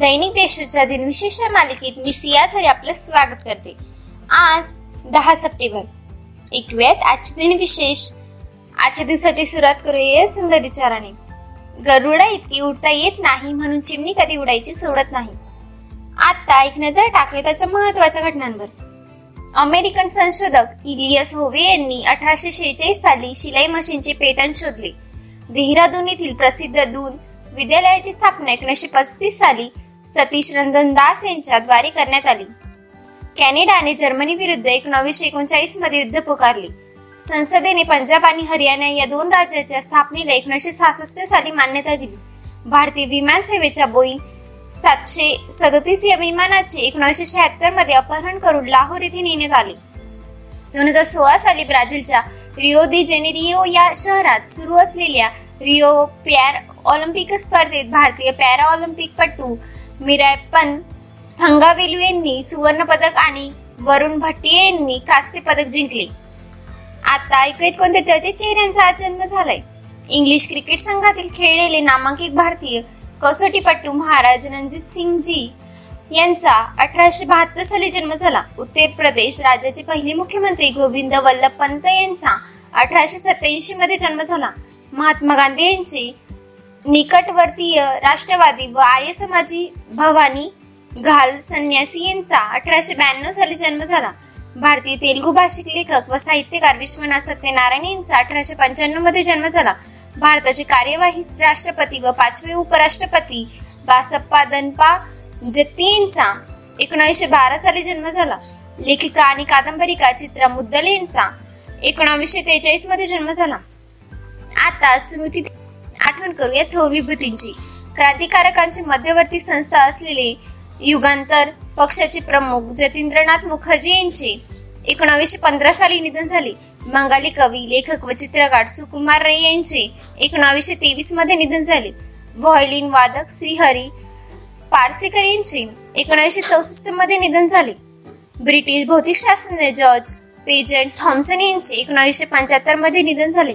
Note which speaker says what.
Speaker 1: दैनिक देशूच्या दिनविशेष मालिकेत मी सिया झरे आपलं स्वागत करते. आज दहा सप्टेंबर. ऐकूयात आजचे दिनविशेष आजच्या दिवसाची सुरुवात करूया सुंदर विचाराने. गरुडा इतकी उडता येत नाही म्हणून चिमणी कधी उडायची सोडत नाही. आता एक नजर टाकूया त्याच्या महत्त्वाच्या घटनांवर. अमेरिकन संशोधक इलियस होवे यांनी अठराशे शेहेचाळीस साली शिलाई मशीनचे पेटंट शोधले. देहरादून येथील प्रसिद्ध दून विद्यालयाची स्थापना एकोणीसशे पस्तीस साली सतीश रंजन दास यांच्या द्वारे करण्यात आली. कॅनडाने जर्मनी विरुद्ध एकोणावीसशे एकोणचाळीसमध्ये युद्ध पुकारले. संसदेने पंजाब आणि हरियाणा या दोन राज्याच्या स्थापनेला एकोणीसशे सहासष्ट साली मान्यता दिली. भारतीय विमान सेवेच्या बोईंग सातशे सदतीस या विमानाचे एकोणीसशे शहात्तरमध्ये अपहरण करून लाहोर येथे नेण्यात आले. दोन हजार सोळा साली ब्राझीलच्या रिओ दि जेनेरिओ या शहरात सुरू असलेल्या रिओ पॅर ऑलिम्पिक स्पर्धेत भारतीय पॅरा ऑलिम्पिक पटू मिरायप्पन थंगावेलू यांनी सुवर्ण पदक आणि वरुण भट्टी यांनी कांस्य पदक जिंकले. आता ऐकूयात कोणत्या चर्चित चेहऱ्यांचा आज जन्म झालाय? इंग्लिश क्रिकेट संघातील खेळलेले नामांकित भारतीय कसोटीपट्टू महाराज रणजित सिंगजी यांचा अठराशे बहात्तर साली जन्म झाला. उत्तर प्रदेश राज्याचे पहिले मुख्यमंत्री गोविंद वल्लभ पंत यांचा अठराशे सत्याऐंशी मध्ये जन्म झाला. महात्मा गांधी यांची निकटवर्तीय राष्ट्रवादी व आर्य समाजी भवानी घाल संन्यासी यांचा अठराशे ब्याण्णव साली जन्म झाला. भारतीय तेलुगू भाषिक लेखक व साहित्यकार विश्वनाथ सत्यनारायण यांचा अठराशे पंच्याण्णवमध्ये जन्म झाला. भारताचे कार्यवाही राष्ट्रपती व पाचवे उपराष्ट्रपती बासप्पा दनपा जत्ती यांचा एकोणीसशे बारा साली जन्म झाला. लेखिका आणि कादंबरीका चित्रा मुद्दल यांचा एकोणावीसशे त्रेचाळीसमध्ये जन्म झाला. आता स्मृती आठवण करूया थोर विभूतींची क्रांतिकारकांची मध्यवर्ती संस्था असलेले युगांतर पक्षाचे प्रमुख जतींद्रनाथ मुखर्जी यांचे एकोणावीसशे पंधरा साली निधन झाले. बंगाली कवी लेखक व चित्रकार सुकुमार रे यांचे एकोणावीसशे तेवीसमध्ये निधन झाले. व्हॉयलिन वादक श्रीहरी पारसेकर यांचे एकोणीसशे चौसष्टमध्ये निधन झाले. ब्रिटिश भौतिकशास्त्रज्ञ जॉर्ज पेजंट थॉम्सन यांचे एकोणीसशे पंच्याहत्तरमध्ये निधन झाले.